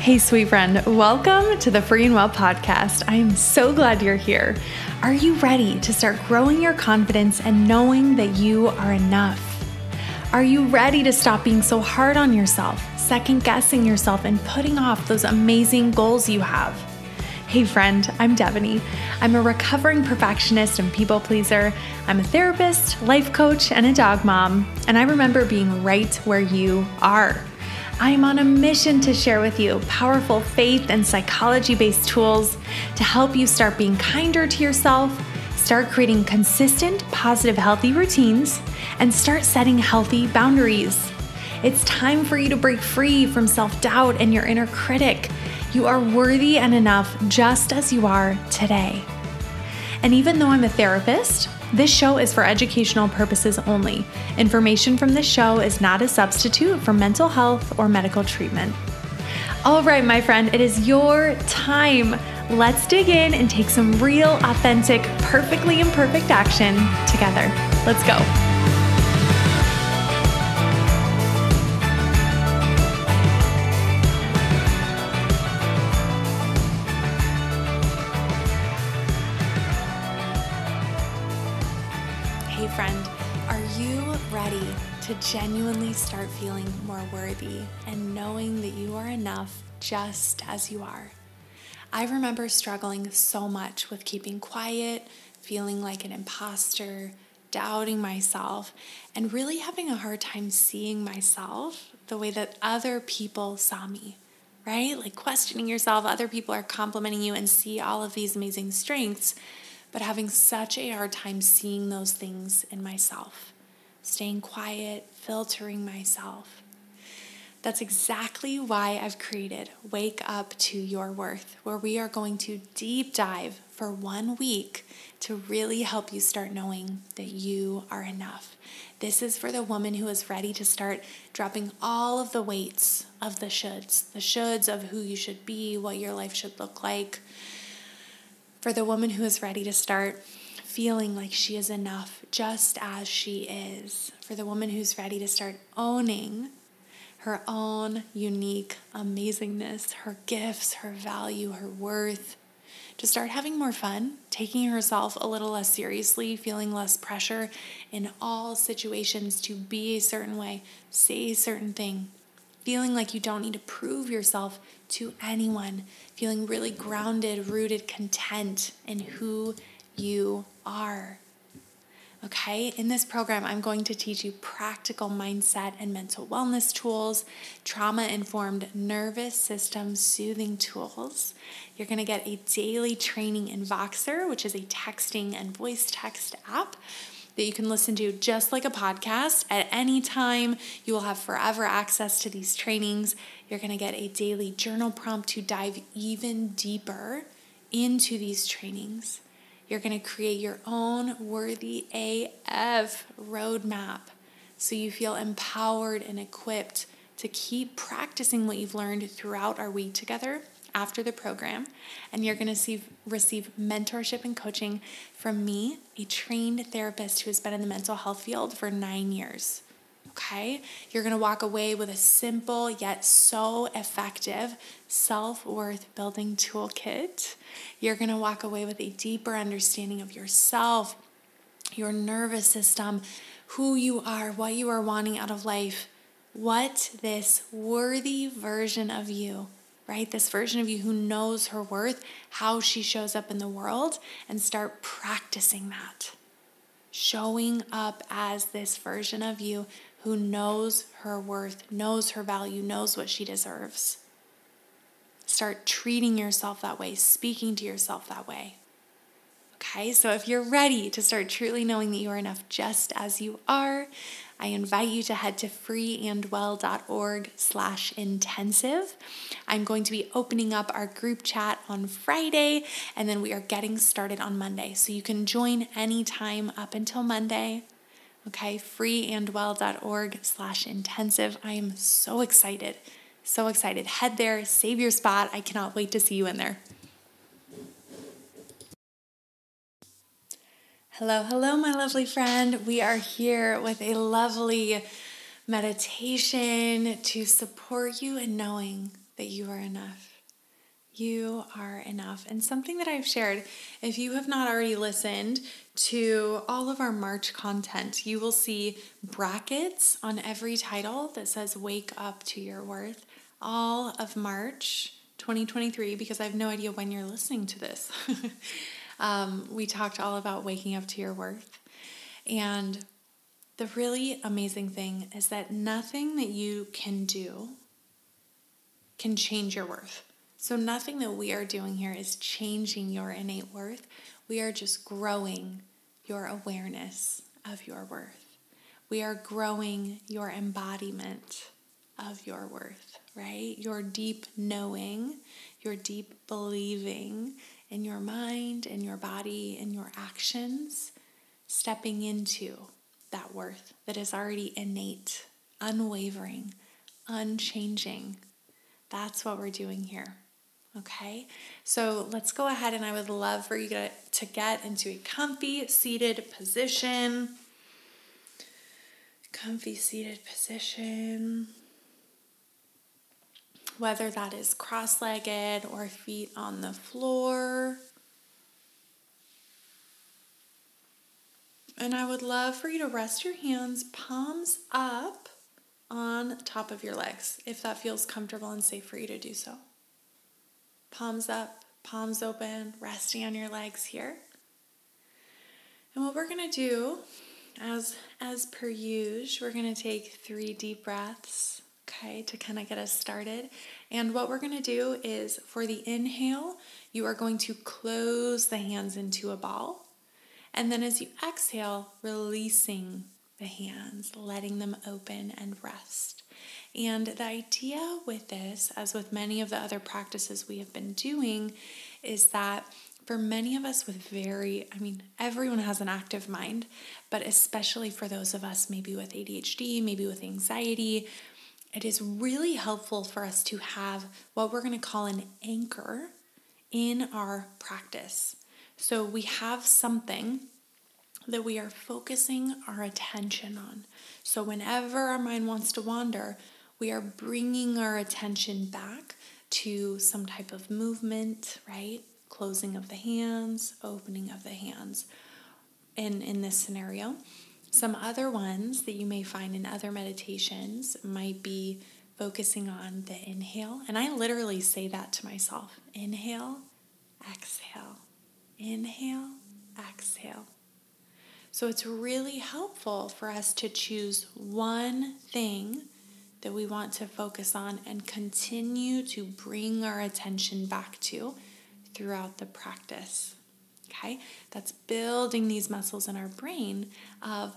Hey, sweet friend, welcome to the Free and Well podcast. I am so glad you're here. Are you ready to start growing your confidence and knowing that you are enough? Are you ready to stop being so hard on yourself, second guessing yourself, and putting off those amazing goals you have? Hey, friend, I'm Devoney. I'm a recovering perfectionist and people pleaser. I'm a therapist, life coach, and a dog mom, and I remember being right where you are. I am on a mission to share with you powerful faith and psychology based tools to help you start being kinder to yourself, start creating consistent, positive, healthy routines, and start setting healthy boundaries. It's time for you to break free from self doubt and your inner critic. You are worthy and enough just as you are today. And even though I'm a therapist, this show is for educational purposes only. Information from this show is not a substitute for mental health or medical treatment. All right, my friend, it is your time. Let's dig in and take some real, authentic, perfectly imperfect action together. Let's go. Genuinely start feeling more worthy and knowing that you are enough just as you are. I remember struggling so much with keeping quiet, feeling like an imposter, doubting myself, and really having a hard time seeing myself the way that other people saw me, right? Like questioning yourself, other people are complimenting you and see all of these amazing strengths, but having such a hard time seeing those things in myself staying quiet, filtering myself. That's exactly why I've created Wake Up to Your Worth, where we are going to deep dive for one week to really help you start knowing that you are enough. This is for the woman who is ready to start dropping all of the weights of the shoulds, the shoulds of who you should be, what your life should look like. For the woman who is ready to start feeling like she is enough just as she is. For the woman who's ready to start owning her own unique amazingness, her gifts, her value, her worth, to start having more fun, taking herself a little less seriously, feeling less pressure in all situations to be a certain way, say a certain thing, feeling like you don't need to prove yourself to anyone, feeling really grounded, rooted, content in who you are. Okay, in this program, I'm going to teach you practical mindset and mental wellness tools, trauma informed nervous system soothing tools. You're going to get a daily training in Voxer, which is a texting and voice text app that you can listen to just like a podcast at any time. You will have forever access to these trainings. You're going to get a daily journal prompt to dive even deeper into these trainings. You're going to create your own worthy AF roadmap so you feel empowered and equipped to keep practicing what you've learned throughout our week together after the program. And you're going to see, receive mentorship and coaching from me, a trained therapist who has been in the mental health field for nine years. Okay? You're to walk away with a simple yet so effective self worth building toolkit. You're to walk away with a deeper understanding of yourself, your nervous system, who you are, what you are wanting out of life, what this worthy version of you right? This version of you who knows her worth, how she shows up in the world, and start practicing that. Showing up as this version of you who knows her worth, knows her value, knows what she deserves. Start treating yourself that way, speaking to yourself that way. Okay, so if you're ready to start truly knowing that you are enough just as you are, I invite you to head to freeandwell.org slash intensive. I'm going to be opening up our group chat on Friday, and then we are getting started on Monday. So you can join anytime up until Monday. Okay, freeandwell.org slash intensive. I am so excited, so excited. Head there, save your spot. I cannot wait to see you in there. Hello, hello, my lovely friend. We are here with a lovely meditation to support you in knowing that you are enough. You are enough. And something that I've shared, if you have not already listened to all of our March content, you will see brackets on every title that says Wake Up to Your Worth all of March 2023 because I have no idea when you're listening to this. um, we talked all about waking up to your worth. And the really amazing thing is that nothing that you can do can change your worth. So, nothing that we are doing here is changing your innate worth. We are just growing your awareness of your worth. We are growing your embodiment of your worth, right? Your deep knowing, your deep believing in your mind, in your body, in your actions, stepping into that worth that is already innate, unwavering, unchanging. That's what we're doing here. Okay, so let's go ahead and I would love for you to, get into a comfy seated position. Comfy seated position. Whether that is cross legged or feet on the floor. And I would love for you to rest your hands palms up on top of your legs if that feels comfortable and safe for you to do so palms up, palms open, resting on your legs here. And what we're going to do, as, as per usual, we're going to take three deep breaths, okay, to kind of get us started. And what we're going to do is for the inhale, you are going to close the hands into a ball. And then as you exhale, releasing the hands, letting them open and rest. And the idea with this, as with many of the other practices we have been doing, is that for many of us with very, I mean, everyone has an active mind, but especially for those of us maybe with ADHD, maybe with anxiety, it is really helpful for us to have what we're going to call an anchor in our practice. So we have something that we are focusing our attention on. So whenever our mind wants to wander, we are bringing our attention back to some type of movement, right? Closing of the hands, opening of the hands in, in this scenario. Some other ones that you may find in other meditations might be focusing on the inhale. And I literally say that to myself inhale, exhale, inhale, exhale. So it's really helpful for us to choose one thing that we want to focus on and continue to bring our attention back to throughout the practice. Okay, that's building these muscles in our brain of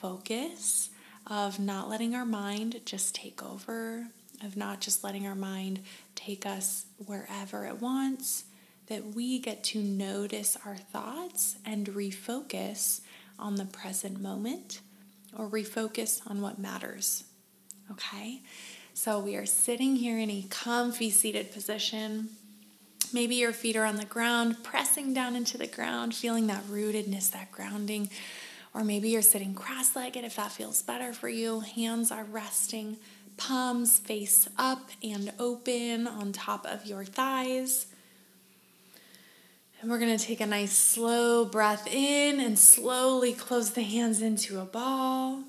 focus, of not letting our mind just take over, of not just letting our mind take us wherever it wants, that we get to notice our thoughts and refocus on the present moment or refocus on what matters Okay, so we are sitting here in a comfy seated position. Maybe your feet are on the ground, pressing down into the ground, feeling that rootedness, that grounding. Or maybe you're sitting cross legged if that feels better for you. Hands are resting, palms face up and open on top of your thighs. And we're to take a nice slow breath in and slowly close the hands into a ball.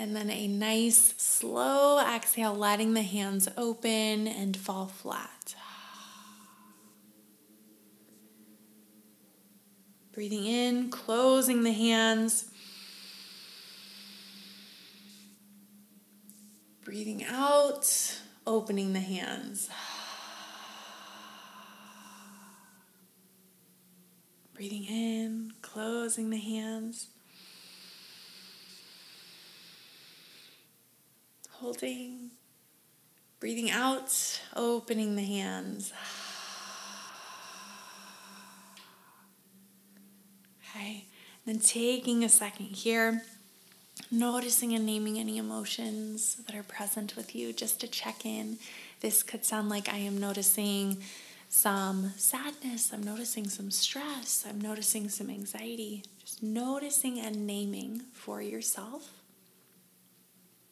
And then a nice slow exhale, letting the hands open and fall flat. Breathing in, closing the hands. Breathing out, opening the hands. Breathing in, closing the hands. Holding, breathing out, opening the hands. Okay, then taking a second here, noticing and naming any emotions that are present with you just to check in. This could sound like I am noticing some sadness, I'm noticing some stress, I'm noticing some anxiety. Just noticing and naming for yourself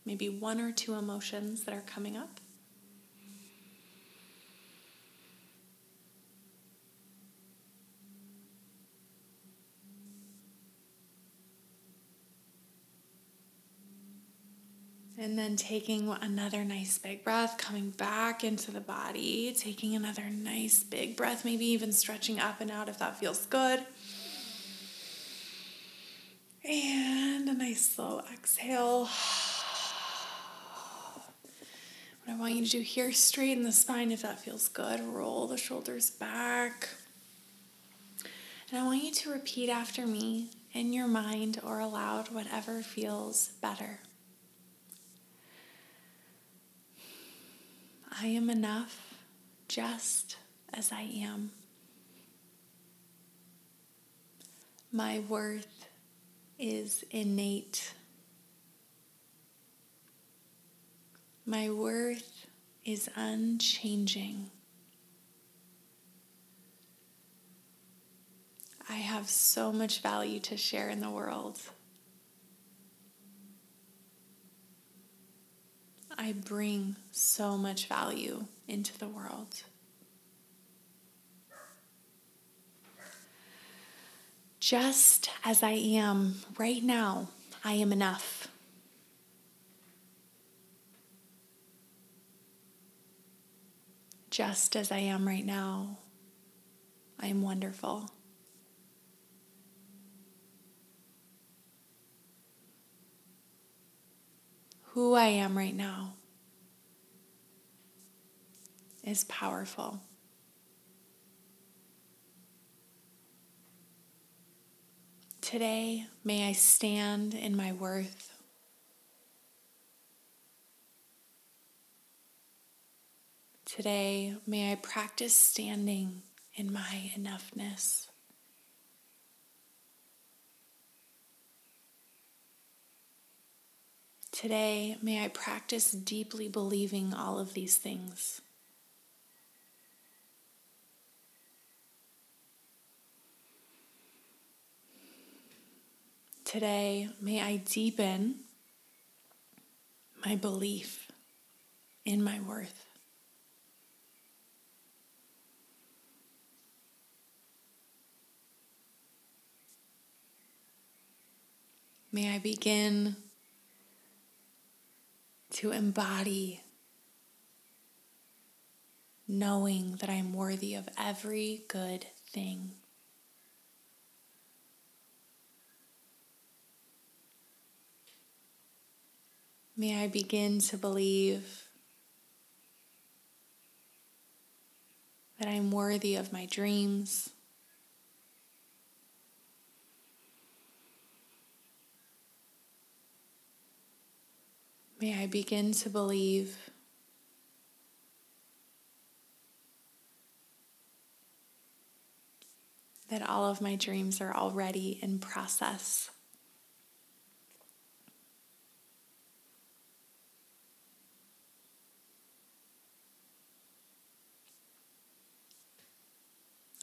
maybe one or two emotions that are coming up. And then taking another nice big breath, coming back into the body, taking another nice big breath, maybe even stretching up and out if that feels good. And a nice slow exhale. What I want you to do here, straighten the spine if that feels good. Roll the shoulders back. And I want you to repeat after me in your mind or aloud, whatever feels better. I am enough just as I am. My worth is innate. My worth is unchanging. I have so much value to share in the world. I bring so much value into the world. Just as I am right now, I am enough. Just as I am right now, I am wonderful. who I am right now is powerful. Today, may I stand in my worth. Today, may I practice standing in my enoughness. Today, may I practice deeply believing all of these things. Today, may I deepen my belief in my worth. May I begin to embody knowing that I'm worthy of every good thing. May I begin to believe that I'm worthy of my dreams. May I begin to believe that all of my dreams are already in process.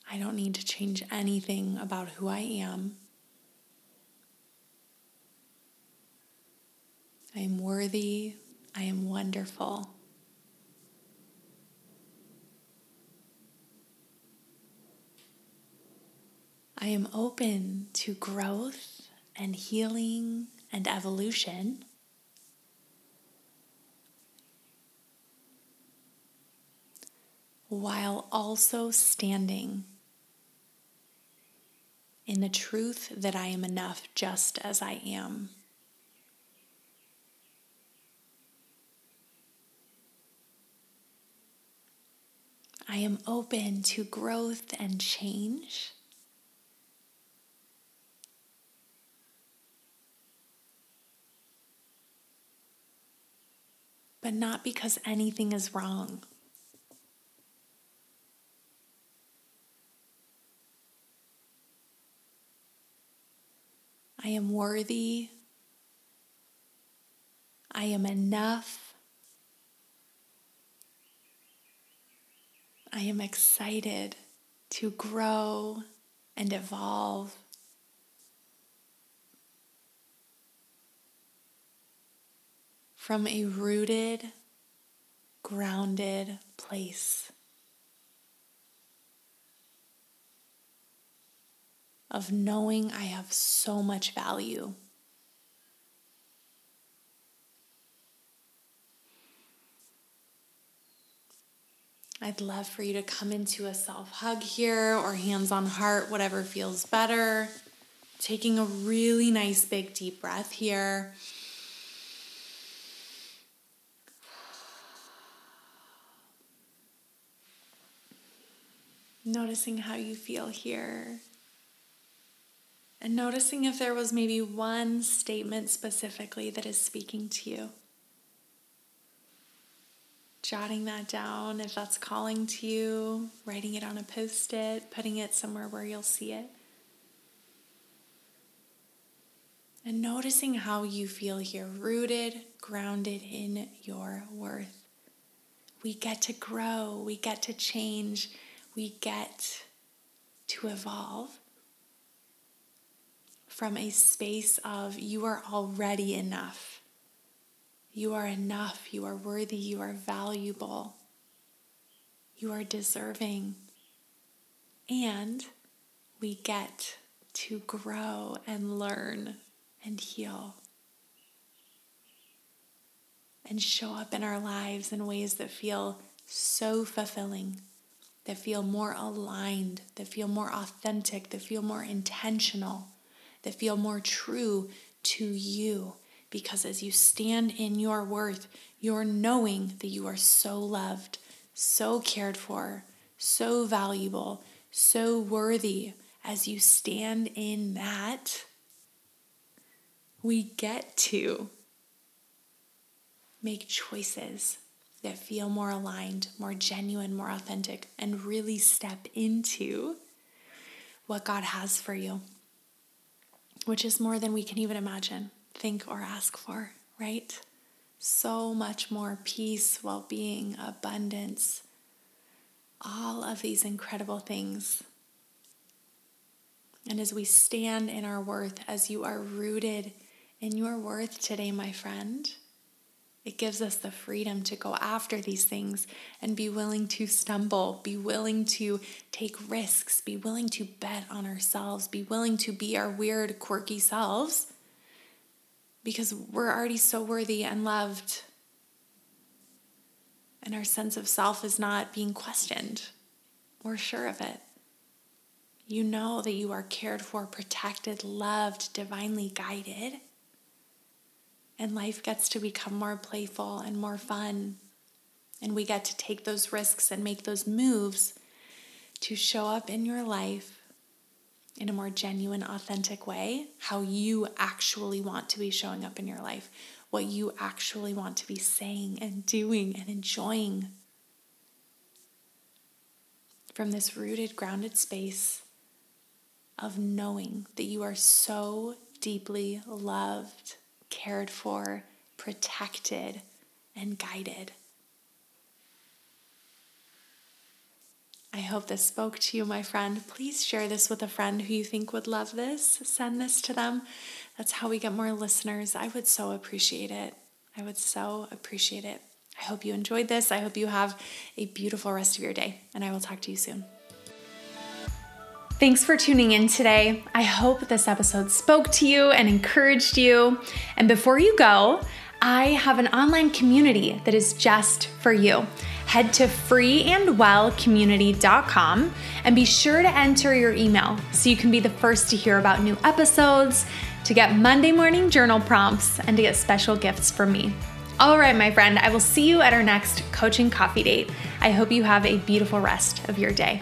I don't need to change anything about who I am. I am worthy. I am wonderful. I am open to growth and healing and evolution. While also standing in the truth that I am enough just as I am. I am open to growth and change. But not because anything is wrong. I am worthy. I am enough. I am excited to grow and evolve. From a rooted, grounded place of knowing I have so much value. I'd love for you to come into a self hug here or hands on heart, whatever feels better. Taking a really nice big deep breath here. Noticing how you feel here. And noticing if there was maybe one statement specifically that is speaking to you. Jotting that down if that's calling to you, writing it on a post it, putting it somewhere where you'll see it. And noticing how you feel here, rooted, grounded in your worth. We get to grow, we get to change we get to evolve from a space of you are already enough. You are enough. You are worthy. You are valuable. You are deserving. And we get to grow and learn and heal and show up in our lives in ways that feel so fulfilling that feel more aligned, that feel more authentic, that feel more intentional, that feel more true to you. Because as you stand in your worth, you're knowing that you are so loved, so cared for, so valuable, so worthy. As you stand in that, we get to make choices that feel more aligned, more genuine, more authentic, and really step into what God has for you, which is more than we can even imagine, think, or ask for, right? So much more peace, well being, abundance, all of these incredible things. And as we stand in our worth, as you are rooted in your worth today, my friend, it gives us the freedom to go after these things and be willing to stumble, be willing to take risks, be willing to bet on ourselves, be willing to be our weird, quirky selves because we're already so worthy and loved. And our sense of self is not being questioned. We're sure of it. You know that you are cared for, protected, loved, divinely guided and life gets to become more playful and more fun. And we get to take those risks and make those moves to show up in your life in a more genuine, authentic way, how you actually want to be showing up in your life, what you actually want to be saying and doing and enjoying. From this rooted, grounded space of knowing that you are so deeply loved cared for, protected, and guided. I hope this spoke to you, my friend. Please share this with a friend who you think would love this. Send this to them. That's how we get more listeners. I would so appreciate it. I would so appreciate it. I hope you enjoyed this. I hope you have a beautiful rest of your day, and I will talk to you soon. Thanks for tuning in today. I hope this episode spoke to you and encouraged you. And before you go, I have an online community that is just for you. Head to freeandwellcommunity.com and be sure to enter your email so you can be the first to hear about new episodes, to get Monday morning journal prompts, and to get special gifts from me. All right, my friend, I will see you at our next coaching coffee date. I hope you have a beautiful rest of your day.